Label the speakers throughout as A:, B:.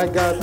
A: I got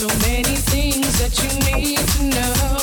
B: So many things that you need to
C: know.